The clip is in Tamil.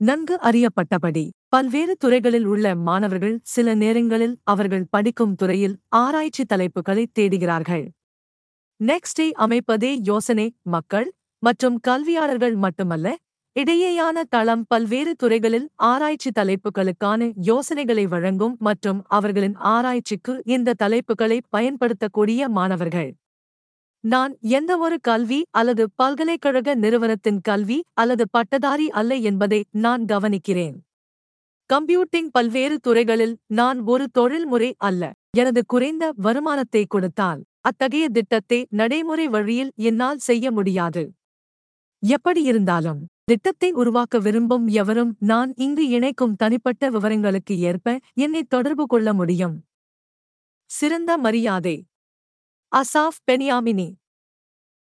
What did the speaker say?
நன்கு அறியப்பட்டபடி பல்வேறு துறைகளில் உள்ள மாணவர்கள் சில நேரங்களில் அவர்கள் படிக்கும் துறையில் ஆராய்ச்சி தலைப்புகளை தேடுகிறார்கள். நெக்ஸ்டே அமைப்பதே யோசனை மக்கள் மற்றும் கல்வியாளர்கள் மட்டுமல்ல இடையேயான தளம் பல்வேறு துறைகளில் ஆராய்ச்சி தலைப்புகளுக்கான யோசனைகளை வழங்கும் மற்றும் அவர்களின் ஆராய்ச்சிக்கு இந்த தலைப்புகளை பயன்படுத்தக்கூடிய மாணவர்கள். நான் எந்தவொரு கல்வி அல்லது பல்கலைக்கழக நிறுவனத்தின் கல்வி அல்லது பட்டதாரி அல்ல என்பதை நான் கவனிக்கிறேன். கம்ப்யூட்டிங் பல்வேறு துறைகளில் நான் ஒரு தொழில்முறை அல்ல. எனது குறைந்த வருமானத்தை கொடுத்தால் அத்தகைய திட்டத்தை நடைமுறை வழியில் என்னால் செய்ய முடியாது. எப்படியிருந்தாலும் திட்டத்தை உருவாக்க விரும்பும் எவரும் நான் இங்கு இணைக்கும் தனிப்பட்ட விவரங்களுக்கு ஏற்ப என்னை தொடர்பு கொள்ள முடியும். சிறந்த மரியாதை. Asaf Benyamini